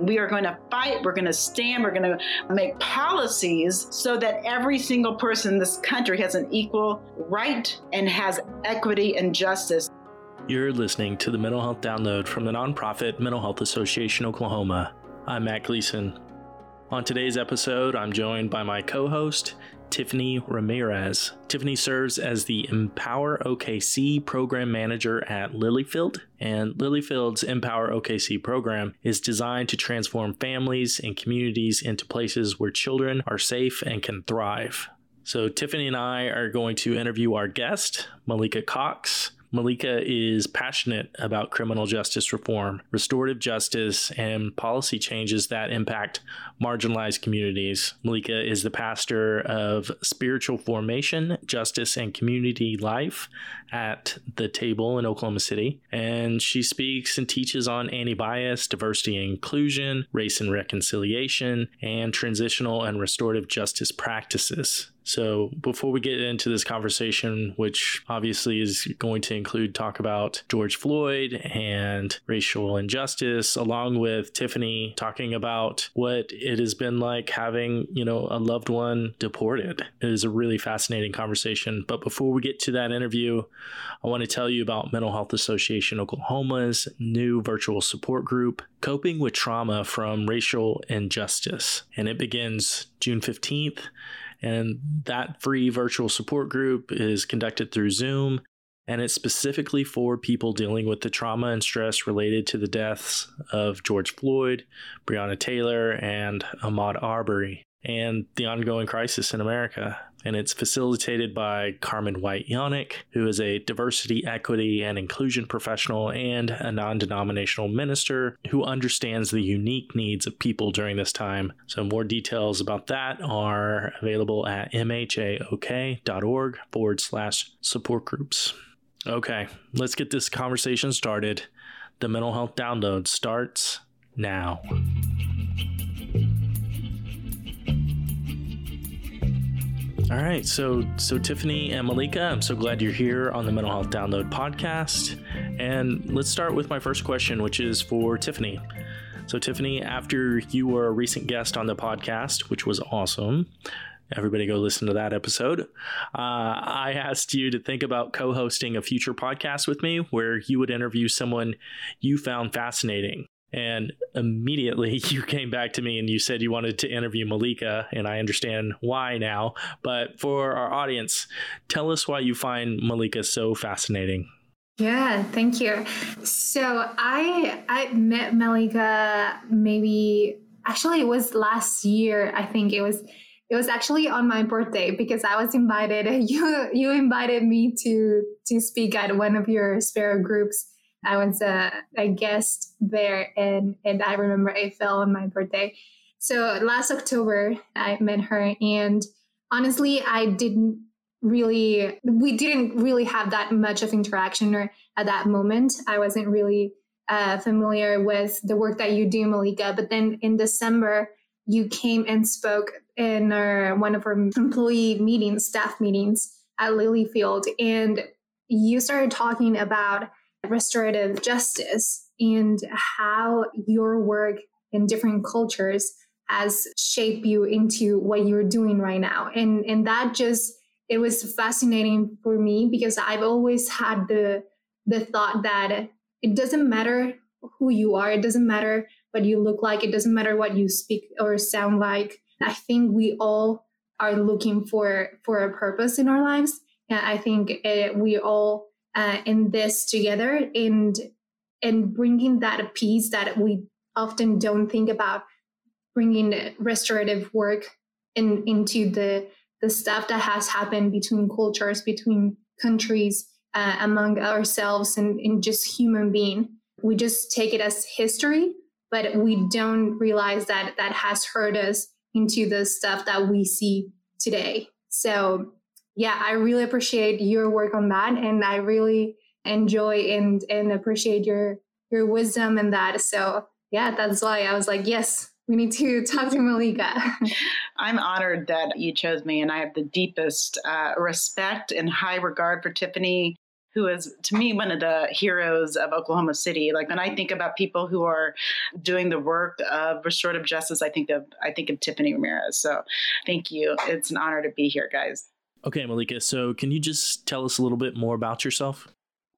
We are going to fight, we're going to stand, we're going to make policies so that every single person in this country has an equal right and has equity and justice. You're listening to the Mental Health Download from the nonprofit Mental Health Association Oklahoma. I'm Matt Gleason. On today's episode, I'm joined by my co host, Tiffany Ramirez. Tiffany serves as the Empower OKC program manager at Lilyfield, and Lilyfield's Empower OKC program is designed to transform families and communities into places where children are safe and can thrive. So, Tiffany and I are going to interview our guest, Malika Cox. Malika is passionate about criminal justice reform, restorative justice, and policy changes that impact marginalized communities. Malika is the pastor of spiritual formation, justice, and community life at the table in Oklahoma City. And she speaks and teaches on anti bias, diversity and inclusion, race and reconciliation, and transitional and restorative justice practices. So, before we get into this conversation, which obviously is going to include talk about George Floyd and racial injustice, along with Tiffany talking about what it has been like having, you know, a loved one deported. It is a really fascinating conversation. But before we get to that interview, I want to tell you about Mental Health Association Oklahoma's new virtual support group, Coping with Trauma from Racial Injustice. And it begins June 15th and that free virtual support group is conducted through Zoom. And it's specifically for people dealing with the trauma and stress related to the deaths of George Floyd, Breonna Taylor, and Ahmaud Arbery and the ongoing crisis in America. And it's facilitated by Carmen White Yannick, who is a diversity, equity, and inclusion professional and a non denominational minister who understands the unique needs of people during this time. So, more details about that are available at mhaok.org forward slash support groups. Okay, let's get this conversation started. The mental health download starts now. All right, so so Tiffany and Malika, I'm so glad you're here on the Mental Health Download podcast. And let's start with my first question, which is for Tiffany. So Tiffany, after you were a recent guest on the podcast, which was awesome, everybody go listen to that episode. Uh, I asked you to think about co hosting a future podcast with me where you would interview someone you found fascinating. And immediately you came back to me and you said you wanted to interview Malika, and I understand why now. But for our audience, tell us why you find Malika so fascinating. Yeah, thank you. So I I met Malika maybe actually it was last year. I think it was it was actually on my birthday because I was invited. You you invited me to to speak at one of your Sparrow groups I was a, a guest there, and and I remember it fell on my birthday. So last October, I met her, and honestly, I didn't really we didn't really have that much of interaction or at that moment i wasn't really uh, familiar with the work that you do malika but then in december you came and spoke in our, one of our employee meetings staff meetings at lilyfield and you started talking about restorative justice and how your work in different cultures has shaped you into what you're doing right now. And and that just it was fascinating for me because I've always had the the thought that it doesn't matter who you are, it doesn't matter what you look like, it doesn't matter what you speak or sound like. I think we all are looking for for a purpose in our lives, and I think it, we all uh, in this together and and bringing that piece that we often don't think about bringing restorative work in, into the the stuff that has happened between cultures between countries uh, among ourselves and, and just human being. We just take it as history but we don't realize that that has hurt us into the stuff that we see today. So yeah, I really appreciate your work on that, and I really enjoy and and appreciate your your wisdom and that. So yeah, that's why I was like, yes, we need to talk to Malika. I'm honored that you chose me, and I have the deepest uh, respect and high regard for Tiffany. who is to me one of the heroes of Oklahoma City. Like when I think about people who are doing the work of restorative justice, I think of I think of Tiffany Ramirez. So thank you. It's an honor to be here, guys. Okay, Malika. So can you just tell us a little bit more about yourself?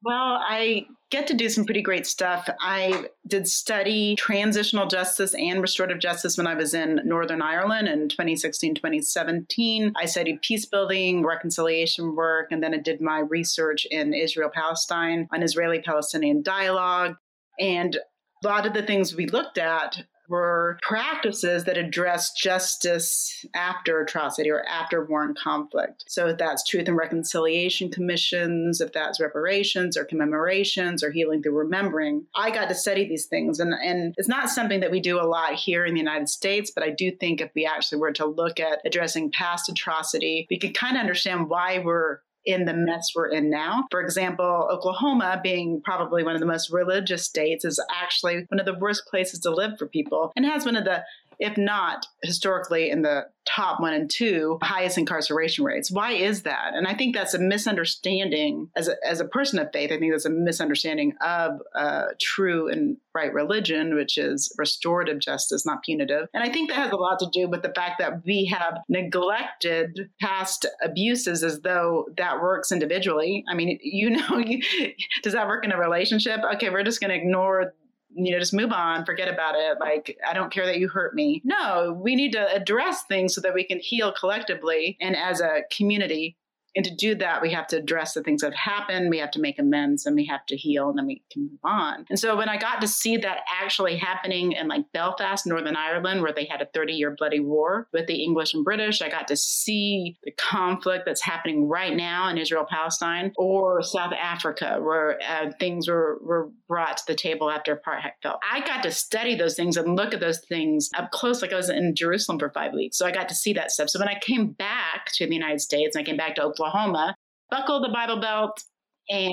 Well, I get to do some pretty great stuff. I did study transitional justice and restorative justice when I was in Northern Ireland in 2016, 2017. I studied peace building, reconciliation work, and then I did my research in Israel Palestine on Israeli Palestinian dialogue. And a lot of the things we looked at were practices that address justice after atrocity or after war and conflict. So if that's truth and reconciliation commissions, if that's reparations or commemorations or healing through remembering, I got to study these things. And, and it's not something that we do a lot here in the United States, but I do think if we actually were to look at addressing past atrocity, we could kind of understand why we're in the mess we're in now. For example, Oklahoma, being probably one of the most religious states, is actually one of the worst places to live for people and has one of the if not historically in the top one and two highest incarceration rates. Why is that? And I think that's a misunderstanding as a, as a person of faith. I think that's a misunderstanding of uh, true and right religion, which is restorative justice, not punitive. And I think that has a lot to do with the fact that we have neglected past abuses as though that works individually. I mean, you know, does that work in a relationship? Okay, we're just going to ignore you know, just move on, forget about it. Like, I don't care that you hurt me. No, we need to address things so that we can heal collectively and as a community and to do that, we have to address the things that have happened. We have to make amends and we have to heal and then we can move on. And so when I got to see that actually happening in like Belfast, Northern Ireland, where they had a 30 year bloody war with the English and British, I got to see the conflict that's happening right now in Israel, Palestine, or South Africa, where uh, things were, were brought to the table after apartheid fell. I got to study those things and look at those things up close, like I was in Jerusalem for five weeks. So I got to see that stuff. So when I came back to the United States and I came back to Oklahoma, Oklahoma, buckle the Bible belt and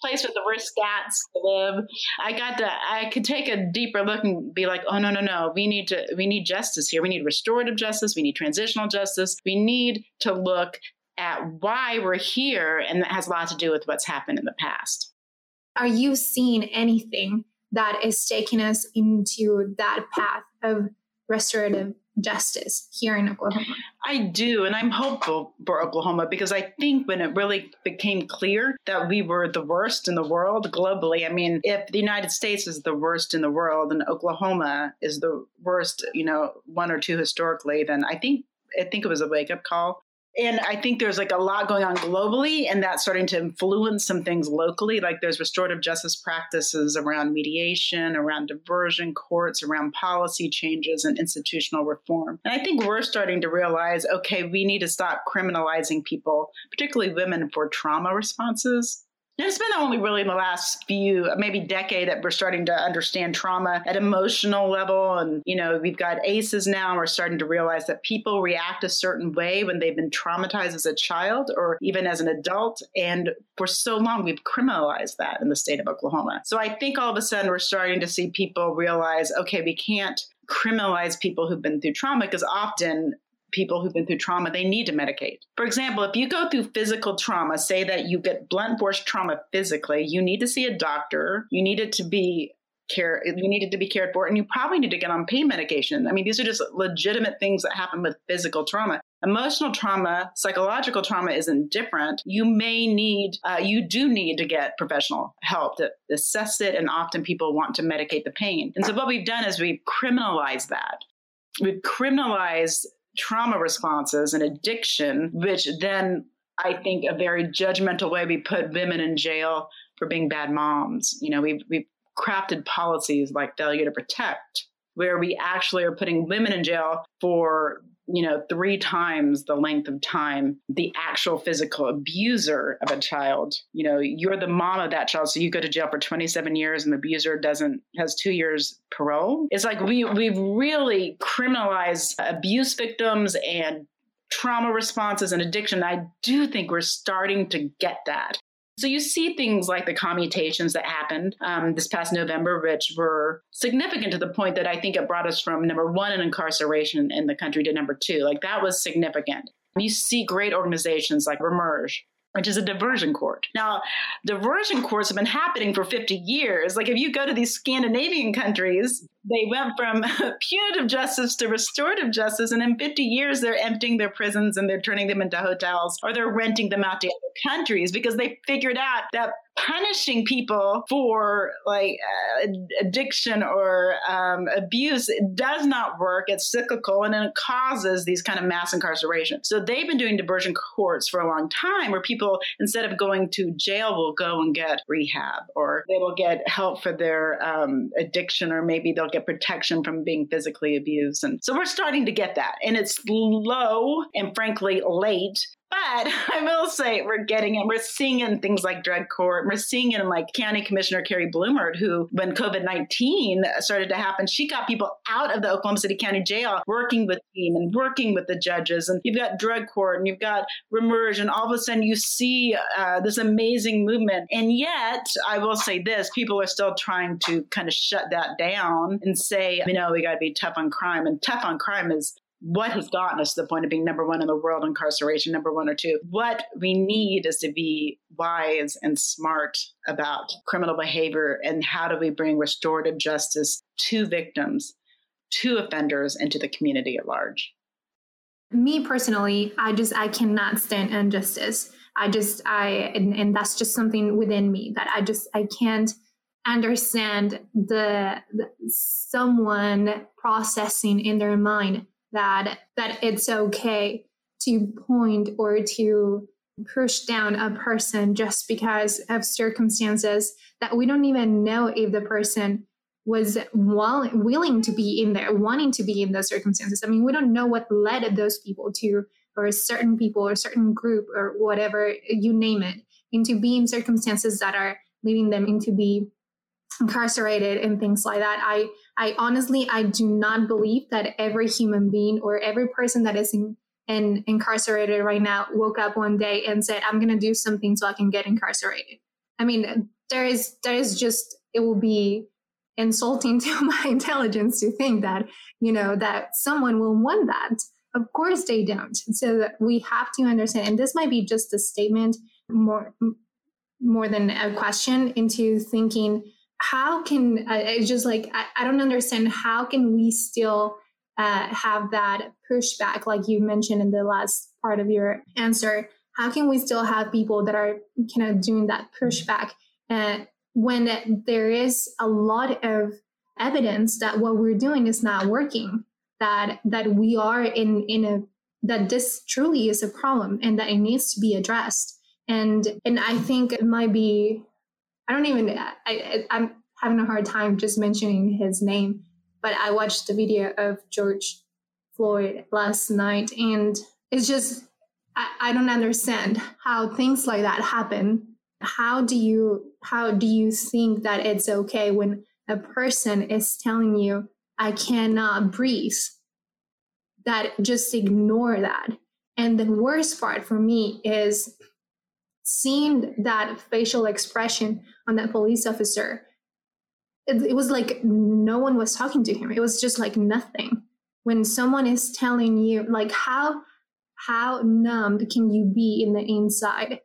place with the worst stats to live. I got to I could take a deeper look and be like, oh no, no, no. We need to we need justice here. We need restorative justice, we need transitional justice. We need to look at why we're here, and that has a lot to do with what's happened in the past. Are you seeing anything that is taking us into that path of restorative justice here in Oklahoma? I do, and I'm hopeful for Oklahoma because I think when it really became clear that we were the worst in the world globally, I mean, if the United States is the worst in the world and Oklahoma is the worst, you know, one or two historically, then I think I think it was a wake up call and I think there's like a lot going on globally, and that's starting to influence some things locally. Like there's restorative justice practices around mediation, around diversion courts, around policy changes and institutional reform. And I think we're starting to realize okay, we need to stop criminalizing people, particularly women, for trauma responses. It's been only really in the last few, maybe decade, that we're starting to understand trauma at emotional level. And, you know, we've got ACEs now. We're starting to realize that people react a certain way when they've been traumatized as a child or even as an adult. And for so long, we've criminalized that in the state of Oklahoma. So I think all of a sudden we're starting to see people realize, okay, we can't criminalize people who've been through trauma because often people who've been through trauma, they need to medicate. For example, if you go through physical trauma, say that you get blunt force trauma physically, you need to see a doctor. You need it to be care you needed to be cared for and you probably need to get on pain medication. I mean these are just legitimate things that happen with physical trauma. Emotional trauma psychological trauma isn't different. You may need uh, you do need to get professional help to assess it and often people want to medicate the pain. And so what we've done is we've criminalized that. We've criminalized trauma responses and addiction, which then I think a very judgmental way we put women in jail for being bad moms. You know, we've, we've crafted policies like failure to protect, where we actually are putting women in jail for you know, three times the length of time the actual physical abuser of a child. You know, you're the mom of that child, so you go to jail for 27 years, and the abuser doesn't has two years parole. It's like we we've really criminalized abuse victims and trauma responses and addiction. I do think we're starting to get that. So you see things like the commutations that happened um, this past November, which were significant to the point that I think it brought us from number one in incarceration in the country to number two. Like that was significant. You see great organizations like Remerge which is a diversion court. Now, diversion courts have been happening for 50 years. Like if you go to these Scandinavian countries, they went from punitive justice to restorative justice. And in 50 years, they're emptying their prisons and they're turning them into hotels or they're renting them out to other countries because they figured out that punishing people for like uh, addiction or um, abuse does not work. It's cyclical and it causes these kind of mass incarceration. So they've been doing diversion courts for a long time where people, instead of going to jail, will go and get rehab or they will get help for their um, addiction or maybe they'll get protection from being physically abused. And so we're starting to get that. And it's low and frankly late but I will say we're getting it. We're seeing in things like drug court. We're seeing it in like County Commissioner Carrie Blumert, who, when COVID 19 started to happen, she got people out of the Oklahoma City County Jail working with team and working with the judges. And you've got drug court and you've got remerge. And all of a sudden you see uh, this amazing movement. And yet, I will say this people are still trying to kind of shut that down and say, you know, we got to be tough on crime. And tough on crime is what has gotten us to the point of being number one in the world incarceration, number one or two. What we need is to be wise and smart about criminal behavior and how do we bring restorative justice to victims, to offenders, and to the community at large. Me personally, I just I cannot stand injustice. I just I and, and that's just something within me that I just I can't understand the, the someone processing in their mind that that it's okay to point or to push down a person just because of circumstances that we don't even know if the person was well, willing to be in there, wanting to be in those circumstances. I mean, we don't know what led those people to, or certain people, or certain group, or whatever you name it, into being circumstances that are leading them into be incarcerated and things like that. I I honestly I do not believe that every human being or every person that is in, in incarcerated right now woke up one day and said I'm going to do something so I can get incarcerated. I mean there is there is just it will be insulting to my intelligence to think that you know that someone will want that. Of course they don't. So we have to understand and this might be just a statement more more than a question into thinking how can uh, it's just like I, I, don't understand how can we still uh, have that pushback like you mentioned in the last part of your answer. How can we still have people that are kind of doing that pushback? Uh, when there is a lot of evidence that what we're doing is not working that that we are in in a that this truly is a problem and that it needs to be addressed. And and i think it might be I don't even, I, I'm having a hard time just mentioning his name, but I watched the video of George Floyd last night and it's just, I, I don't understand how things like that happen. How do you, how do you think that it's okay when a person is telling you, I cannot breathe? That just ignore that. And the worst part for me is seeing that facial expression on that police officer it, it, was like no one was talking to him. It was just like nothing. When someone is telling you like how how numbed can you be in the inside?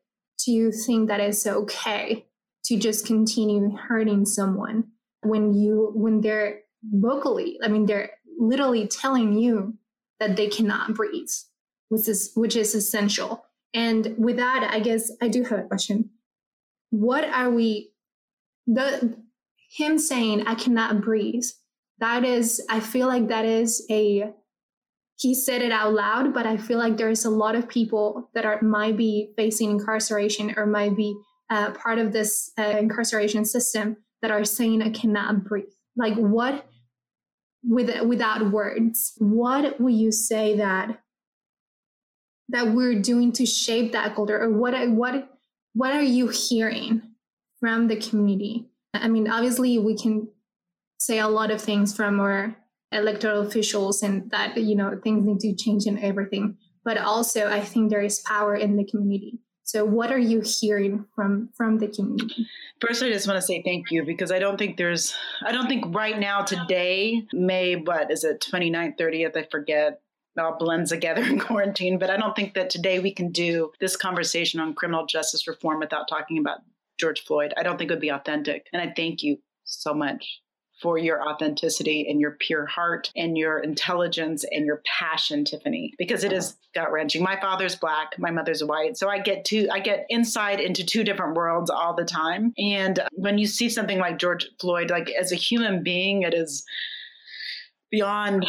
To think that it's okay to just continue hurting someone when you when they're vocally i mean they're literally telling you that they cannot breathe which is which is essential and with that, I guess I do have a question. What are we, the, him saying, I cannot breathe, that is, I feel like that is a, he said it out loud, but I feel like there's a lot of people that are might be facing incarceration or might be uh, part of this uh, incarceration system that are saying I cannot breathe. Like what, with without words, what will you say that that we're doing to shape that culture or what what what are you hearing from the community? I mean obviously we can say a lot of things from our electoral officials and that you know things need to change and everything but also i think there is power in the community. So what are you hearing from from the community? First i just want to say thank you because i don't think there's i don't think right now today may what is it 29th 30th i forget all blends together in quarantine. But I don't think that today we can do this conversation on criminal justice reform without talking about George Floyd. I don't think it would be authentic. And I thank you so much for your authenticity and your pure heart and your intelligence and your passion, Tiffany, because it is gut wrenching. My father's black, my mother's white. So I get to I get inside into two different worlds all the time. And when you see something like George Floyd, like as a human being, it is beyond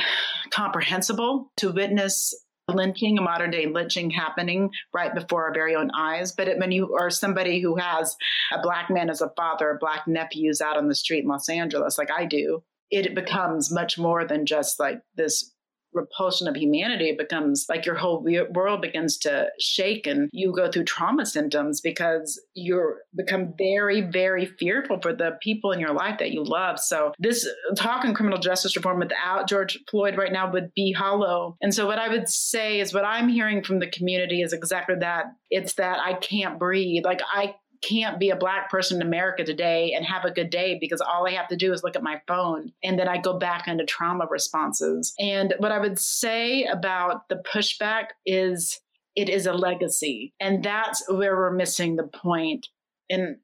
comprehensible to witness lynching, a modern day lynching happening right before our very own eyes. But it, when you are somebody who has a black man as a father, a black nephews out on the street in Los Angeles, like I do, it becomes much more than just like this repulsion of humanity it becomes like your whole world begins to shake and you go through trauma symptoms because you become very very fearful for the people in your life that you love. So this talk on criminal justice reform without george floyd right now would be hollow. And so what i would say is what i'm hearing from the community is exactly that. It's that i can't breathe. Like i can't be a black person in America today and have a good day because all I have to do is look at my phone and then I go back into trauma responses. And what I would say about the pushback is it is a legacy. And that's where we're missing the point. And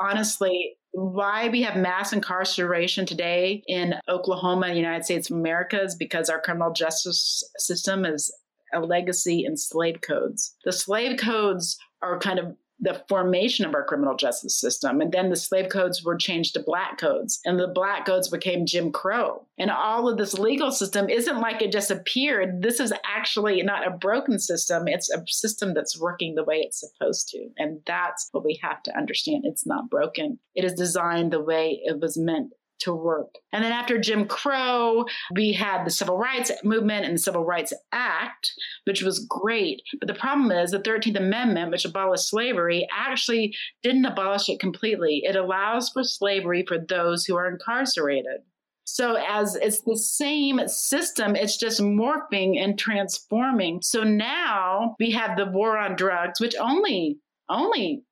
honestly, why we have mass incarceration today in Oklahoma, United States of America, is because our criminal justice system is a legacy in slave codes. The slave codes are kind of the formation of our criminal justice system. And then the slave codes were changed to black codes, and the black codes became Jim Crow. And all of this legal system isn't like it just appeared. This is actually not a broken system, it's a system that's working the way it's supposed to. And that's what we have to understand. It's not broken, it is designed the way it was meant to work. And then after Jim Crow, we had the Civil Rights Movement and the Civil Rights Act, which was great. But the problem is the 13th Amendment, which abolished slavery, actually didn't abolish it completely. It allows for slavery for those who are incarcerated. So as it's the same system, it's just morphing and transforming. So now we have the war on drugs, which only only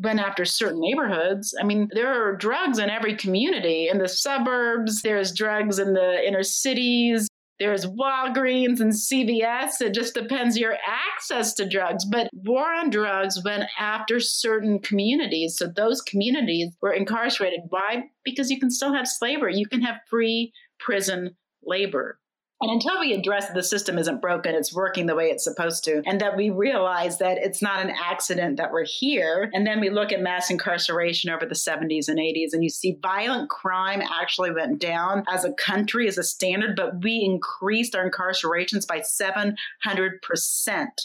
went after certain neighborhoods. I mean, there are drugs in every community. In the suburbs, there's drugs in the inner cities. There's Walgreens and CVS. It just depends your access to drugs. But war on drugs went after certain communities. So those communities were incarcerated. Why? Because you can still have slavery. You can have free prison labor. And until we address the system isn't broken, it's working the way it's supposed to, and that we realize that it's not an accident that we're here, and then we look at mass incarceration over the 70s and 80s, and you see violent crime actually went down as a country, as a standard, but we increased our incarcerations by 700%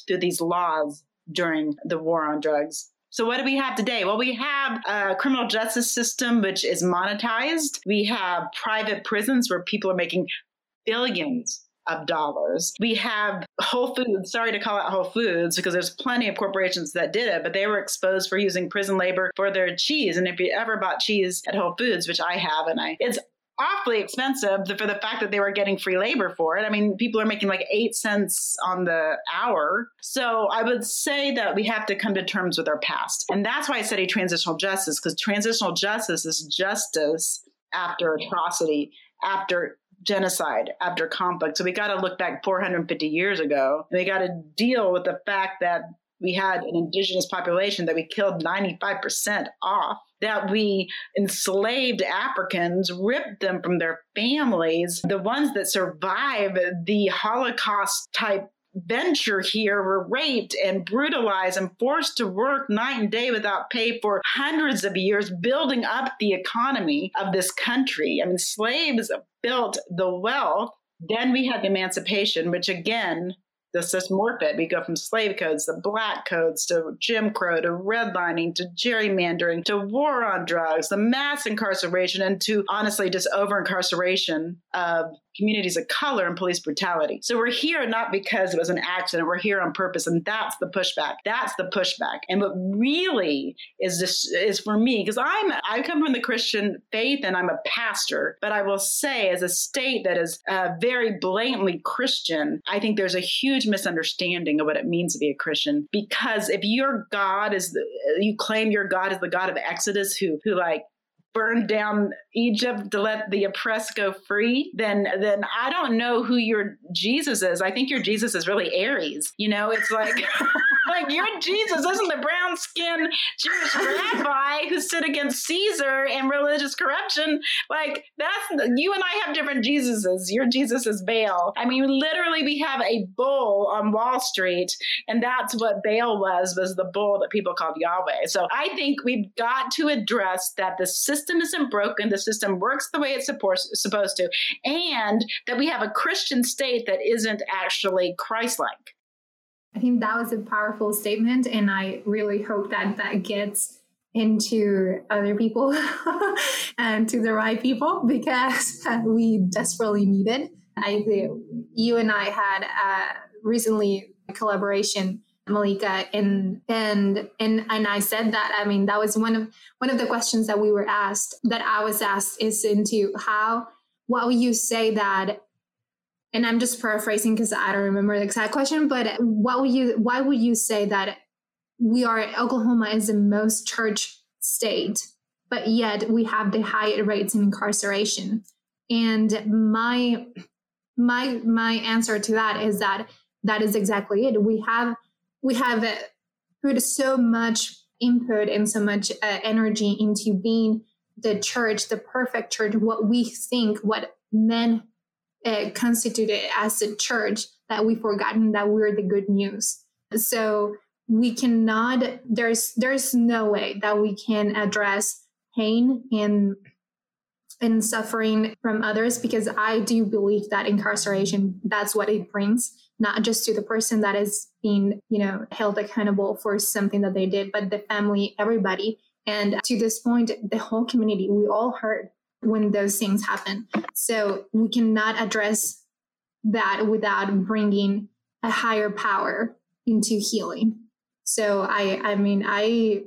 through these laws during the war on drugs. So what do we have today? Well, we have a criminal justice system which is monetized. We have private prisons where people are making billions of dollars. We have Whole Foods, sorry to call out Whole Foods because there's plenty of corporations that did it, but they were exposed for using prison labor for their cheese. And if you ever bought cheese at Whole Foods, which I have, and I, it's awfully expensive for the fact that they were getting free labor for it. I mean, people are making like eight cents on the hour. So I would say that we have to come to terms with our past. And that's why I study transitional justice, because transitional justice is justice after atrocity, after genocide after conflict. So we got to look back 450 years ago and we got to deal with the fact that we had an indigenous population that we killed 95% off, that we enslaved Africans, ripped them from their families. The ones that survived the Holocaust type venture here were raped and brutalized and forced to work night and day without pay for hundreds of years, building up the economy of this country. I mean, slaves built the wealth. Then we had emancipation, which again this is morph it. We go from slave codes to black codes to Jim Crow to redlining to gerrymandering to war on drugs, the mass incarceration, and to honestly just over incarceration of communities of color and police brutality. So we're here not because it was an accident, we're here on purpose. And that's the pushback. That's the pushback. And what really is this is for me, because I'm I come from the Christian faith and I'm a pastor, but I will say as a state that is uh, very blatantly Christian, I think there's a huge misunderstanding of what it means to be a Christian. Because if your God is the, you claim your God is the God of Exodus who who like burned down Egypt to let the oppressed go free, then then I don't know who your Jesus is. I think your Jesus is really Ares. You know, it's like like your Jesus isn't the brown skinned Jewish rabbi who stood against Caesar and religious corruption. Like that's you and I have different Jesuses. Your Jesus is Baal. I mean, literally, we have a bull on Wall Street, and that's what Baal was was the bull that people called Yahweh. So I think we've got to address that the system isn't broken. The system works the way it's supposed to, and that we have a Christian state that isn't actually Christ-like. I think that was a powerful statement, and I really hope that that gets into other people and to the right people because we desperately need it. I you and I had uh, recently a collaboration Malika and and and and I said that I mean that was one of one of the questions that we were asked that I was asked is into how what would you say that and I'm just paraphrasing because I don't remember the exact question but what would you why would you say that we are Oklahoma is the most church state but yet we have the highest rates in incarceration? And my my my answer to that is that that is exactly it. We have we have put so much input and so much uh, energy into being the church, the perfect church, what we think, what men uh, constituted as a church, that we've forgotten that we're the good news. So we cannot. There's there's no way that we can address pain and and suffering from others because I do believe that incarceration that's what it brings not just to the person that is being, you know, held accountable for something that they did, but the family, everybody. And to this point, the whole community, we all hurt when those things happen. So we cannot address that without bringing a higher power into healing. So I, I mean, I,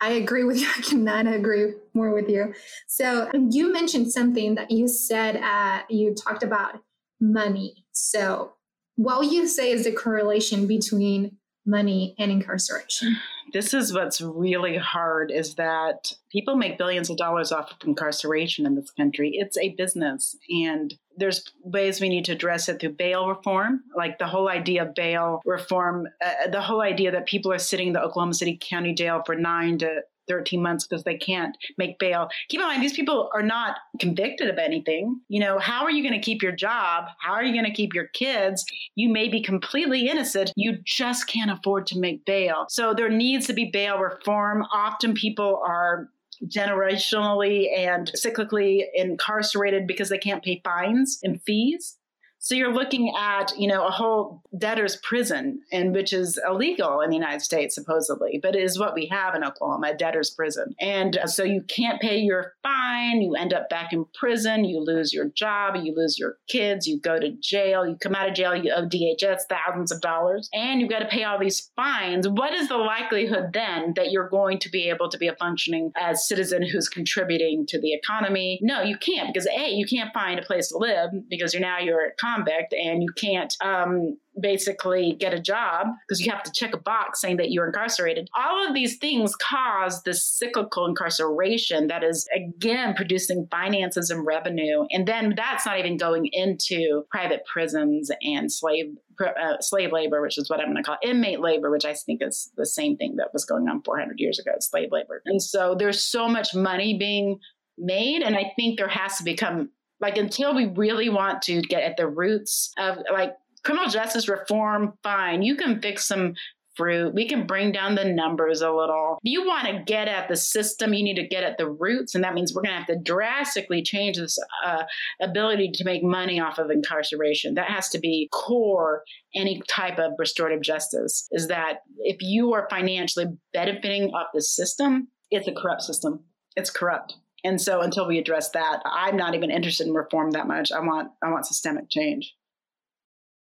I agree with you. I cannot agree more with you. So you mentioned something that you said. Uh, you talked about money. So what would you say is the correlation between money and incarceration? This is what's really hard is that people make billions of dollars off of incarceration in this country. It's a business and there's ways we need to address it through bail reform, like the whole idea of bail reform, uh, the whole idea that people are sitting in the Oklahoma City County Jail for nine to 13 months because they can't make bail. Keep in mind, these people are not convicted of anything. You know, how are you going to keep your job? How are you going to keep your kids? You may be completely innocent. You just can't afford to make bail. So there needs to be bail reform. Often people are generationally and cyclically incarcerated because they can't pay fines and fees. So you're looking at, you know, a whole debtor's prison, and which is illegal in the United States, supposedly, but it is what we have in Oklahoma, a debtor's prison. And uh, so you can't pay your fine, you end up back in prison, you lose your job, you lose your kids, you go to jail, you come out of jail, you owe DHS thousands of dollars, and you've got to pay all these fines. What is the likelihood then that you're going to be able to be a functioning as citizen who's contributing to the economy? No, you can't because A, you can't find a place to live because you're now you're a convict and you can't um, basically get a job because you have to check a box saying that you're incarcerated. All of these things cause this cyclical incarceration that is again producing finances and revenue. And then that's not even going into private prisons and slave uh, slave labor, which is what I'm going to call inmate labor, which I think is the same thing that was going on 400 years ago, slave labor. And so there's so much money being made, and I think there has to become like until we really want to get at the roots of like criminal justice reform, fine. You can fix some fruit. We can bring down the numbers a little. If you want to get at the system, you need to get at the roots. And that means we're going to have to drastically change this uh, ability to make money off of incarceration. That has to be core any type of restorative justice is that if you are financially benefiting off the system, it's a corrupt system. It's corrupt. And so until we address that, I'm not even interested in reform that much. I want I want systemic change.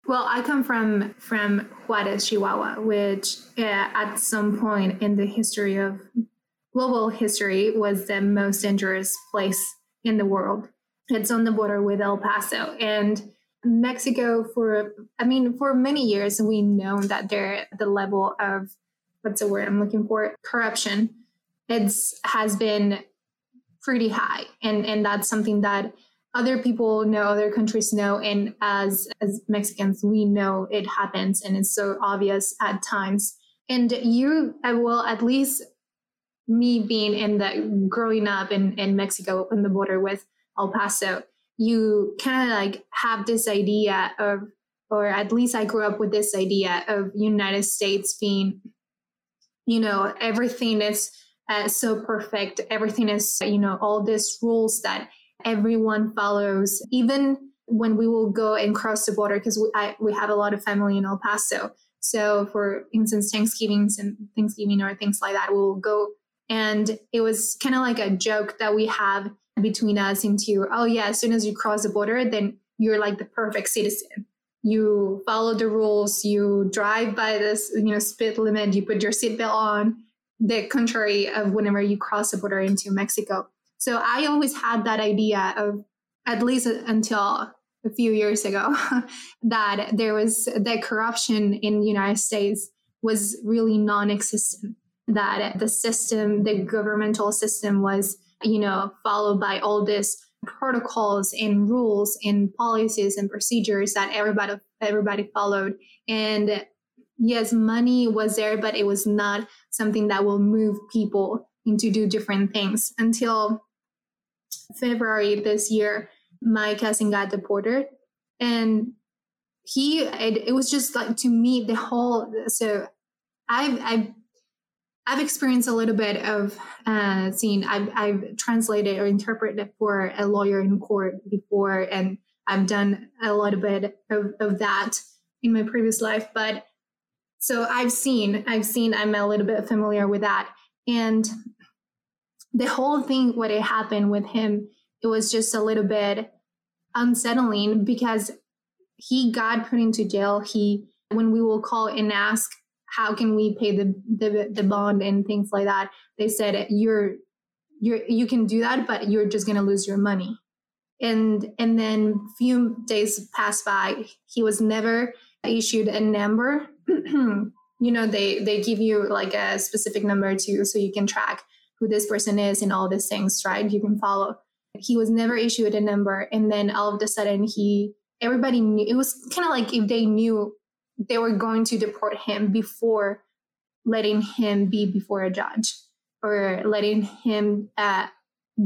Well, I come from from Juarez, Chihuahua, which uh, at some point in the history of global history was the most dangerous place in the world. It's on the border with El Paso and Mexico. For I mean, for many years, we know that there the level of what's the word I'm looking for corruption. It's has been pretty high, and and that's something that other people know, other countries know, and as as Mexicans, we know it happens, and it's so obvious at times. And you, well, at least me being in the growing up in in Mexico on the border with El Paso, you kind of like have this idea of, or at least I grew up with this idea of United States being, you know, everything is uh, so perfect, everything is, you know, all these rules that everyone follows, even when we will go and cross the border, because we, we have a lot of family in El Paso. So, for instance, Thanksgivings and Thanksgiving or things like that, we'll go. And it was kind of like a joke that we have between us into, oh, yeah, as soon as you cross the border, then you're like the perfect citizen. You follow the rules, you drive by this, you know, speed limit, you put your seatbelt on, the contrary of whenever you cross the border into Mexico. So I always had that idea of, at least until a few years ago, that there was that corruption in the United States was really non-existent. That the system, the governmental system, was you know followed by all this protocols and rules and policies and procedures that everybody everybody followed and yes money was there but it was not something that will move people into do different things until February this year, my cousin got deported, and he it, it was just like to me the whole. So I've I've I've experienced a little bit of uh, seeing. I've I've translated or interpreted for a lawyer in court before, and I've done a little bit of, of that in my previous life. But so I've seen, I've seen, I'm a little bit familiar with that. And the whole thing, what happened with him, it was just a little bit unsettling because he got put into jail. He, when we will call and ask, how can we pay the, the, the bond and things like that, they said, you're, you're, you can do that, but you're just going to lose your money. And, and then few days passed by. He was never issued a number. you know, they, they give you like a specific number too, so you can track who this person is and all these things, right? You can follow. He was never issued a number. And then all of a sudden, he, everybody knew, it was kind of like if they knew they were going to deport him before letting him be before a judge or letting him uh,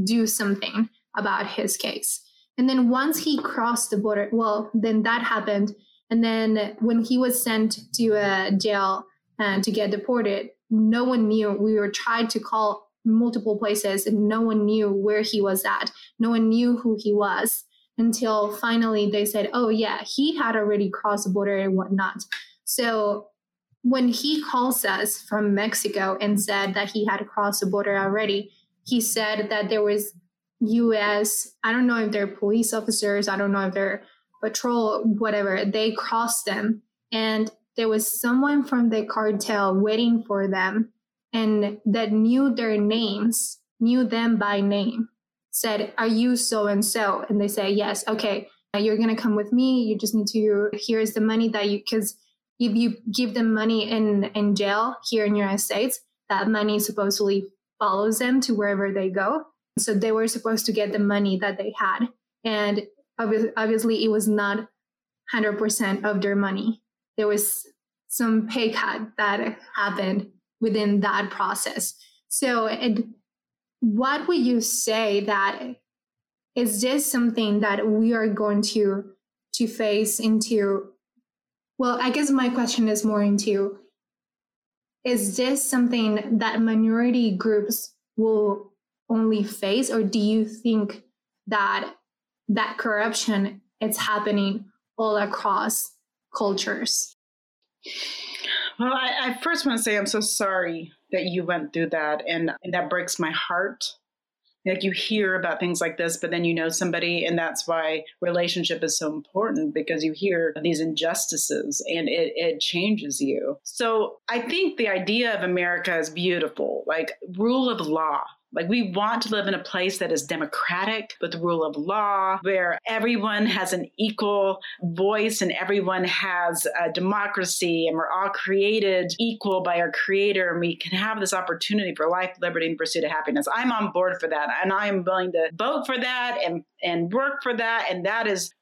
do something about his case. And then once he crossed the border, well, then that happened. And then when he was sent to a jail uh, to get deported, no one knew. We were tried to call multiple places and no one knew where he was at. No one knew who he was until finally they said, oh, yeah, he had already crossed the border and whatnot. So when he calls us from Mexico and said that he had crossed the border already, he said that there was US, I don't know if they're police officers, I don't know if they're patrol, whatever, they crossed them. And there was someone from the cartel waiting for them and that knew their names, knew them by name, said, Are you so and so? And they say, Yes, okay, uh, you're going to come with me. You just need to, here's the money that you, because if you give them money in, in jail here in the United States, that money supposedly follows them to wherever they go. So they were supposed to get the money that they had. And obviously, it was not 100% of their money. There was some pay cut that happened within that process. So, it, what would you say that is this something that we are going to to face into? Well, I guess my question is more into is this something that minority groups will only face or do you think that that corruption is happening all across cultures well, I, I first want to say I'm so sorry that you went through that, and, and that breaks my heart. Like you hear about things like this, but then you know somebody, and that's why relationship is so important because you hear these injustices and it, it changes you. So I think the idea of America is beautiful, like rule of law Like, we want to live in a place that is democratic with the rule of law, where everyone has an equal voice and everyone has a democracy, and we're all created equal by our creator, and we can have this opportunity for life, liberty, and pursuit of happiness. I'm on board for that, and I am willing to vote for that and, and work for that. And that is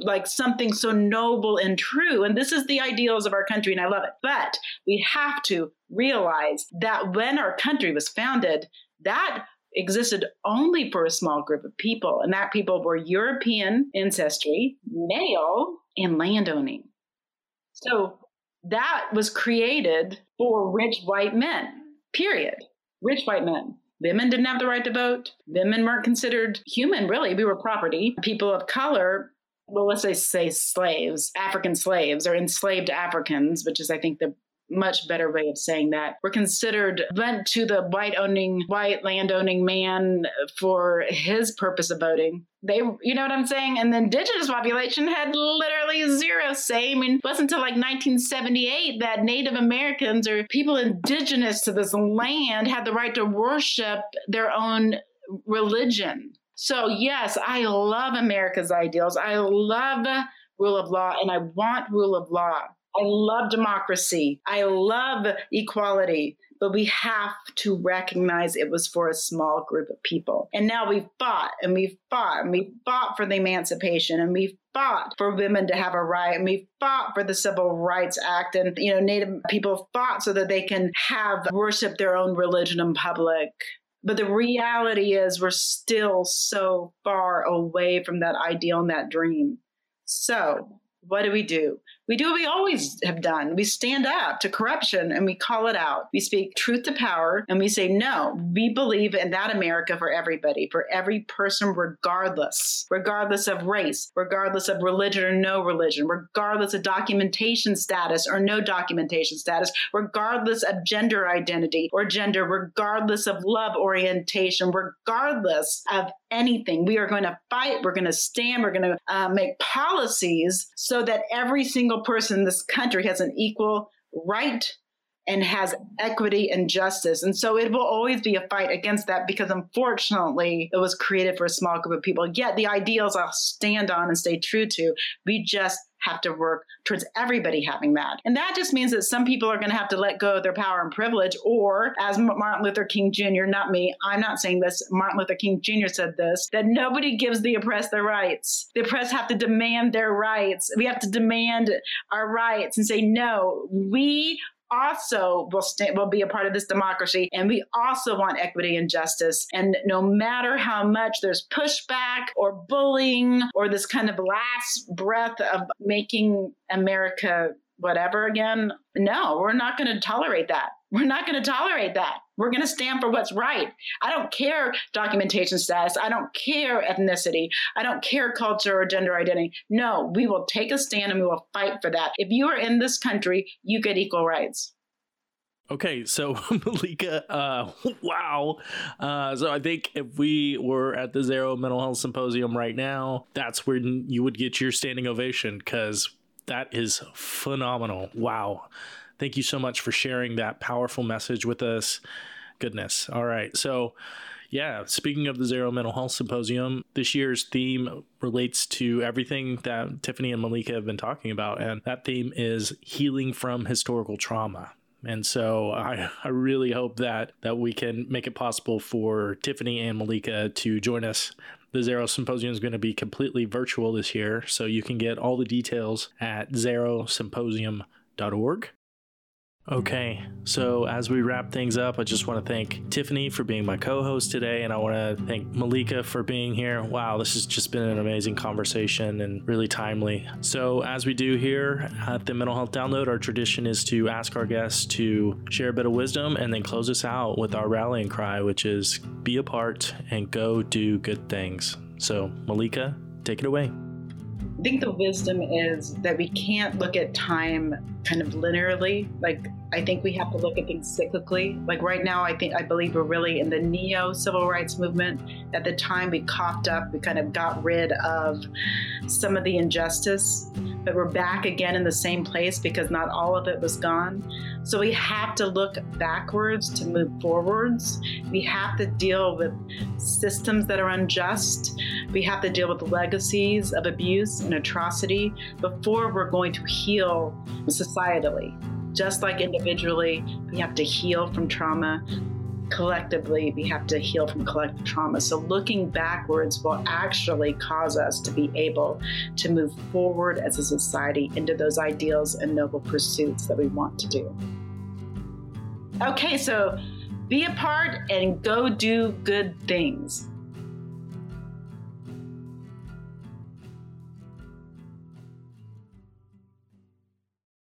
like something so noble and true. And this is the ideals of our country, and I love it. But we have to realize that when our country was founded, that existed only for a small group of people, and that people were European ancestry, male, and landowning. So that was created for rich white men, period. Rich white men. Women didn't have the right to vote. Women weren't considered human, really. We were property. People of color, well, let's say, say slaves, African slaves, or enslaved Africans, which is, I think, the much better way of saying that. Were considered went to the white owning, white land owning man for his purpose of voting. They, you know what I'm saying? And the indigenous population had literally zero say. I mean, it wasn't until like 1978 that Native Americans or people indigenous to this land had the right to worship their own religion. So, yes, I love America's ideals. I love rule of law and I want rule of law. I love democracy. I love equality, but we have to recognize it was for a small group of people. And now we've fought and we've fought and we've fought for the emancipation and we've fought for women to have a right and we fought for the Civil Rights Act and you know Native people fought so that they can have worship their own religion in public. But the reality is we're still so far away from that ideal and that dream. So what do we do? We do what we always have done. We stand up to corruption and we call it out. We speak truth to power and we say, no, we believe in that America for everybody, for every person, regardless, regardless of race, regardless of religion or no religion, regardless of documentation status or no documentation status, regardless of gender identity or gender, regardless of love orientation, regardless of anything. We are going to fight. We're going to stand. We're going to uh, make policies so that every single person in this country has an equal right and has equity and justice. And so it will always be a fight against that because unfortunately it was created for a small group of people. Yet the ideals I'll stand on and stay true to, we just have to work towards everybody having that. And that just means that some people are going to have to let go of their power and privilege, or as Martin Luther King Jr., not me, I'm not saying this, Martin Luther King Jr. said this, that nobody gives the oppressed their rights. The oppressed have to demand their rights. We have to demand our rights and say, no, we also will will be a part of this democracy, and we also want equity and justice. And no matter how much there's pushback or bullying or this kind of last breath of making America whatever again, no, we're not going to tolerate that. We're not going to tolerate that. We're going to stand for what's right. I don't care documentation status. I don't care ethnicity. I don't care culture or gender identity. No, we will take a stand and we will fight for that. If you are in this country, you get equal rights. Okay, so Malika, uh, wow. Uh, so I think if we were at the Zarrow Mental Health Symposium right now, that's where you would get your standing ovation because that is phenomenal. Wow. Thank you so much for sharing that powerful message with us. Goodness. All right. So, yeah, speaking of the Zarrow Mental Health Symposium, this year's theme relates to everything that Tiffany and Malika have been talking about. And that theme is healing from historical trauma. And so I, I really hope that that we can make it possible for Tiffany and Malika to join us. The Zarrow Symposium is going to be completely virtual this year, so you can get all the details at zarrowsymposium.org. Okay, so as we wrap things up, I just want to thank Tiffany for being my co host today, and I want to thank Malika for being here. Wow, this has just been an amazing conversation and really timely. So, as we do here at the Mental Health Download, our tradition is to ask our guests to share a bit of wisdom and then close us out with our rallying cry, which is be a part and go do good things. So, Malika, take it away. I think the wisdom is that we can't look at time kind of linearly. Like I think we have to look at things cyclically. Like right now, I think I believe we're really in the neo civil rights movement. At the time, we coughed up, we kind of got rid of some of the injustice, but we're back again in the same place because not all of it was gone. So we have to look backwards to move forwards. We have to deal with systems that are unjust. We have to deal with legacies of abuse and atrocity before we're going to heal societally. Just like individually, we have to heal from trauma. Collectively, we have to heal from collective trauma. So, looking backwards will actually cause us to be able to move forward as a society into those ideals and noble pursuits that we want to do. Okay, so be a part and go do good things.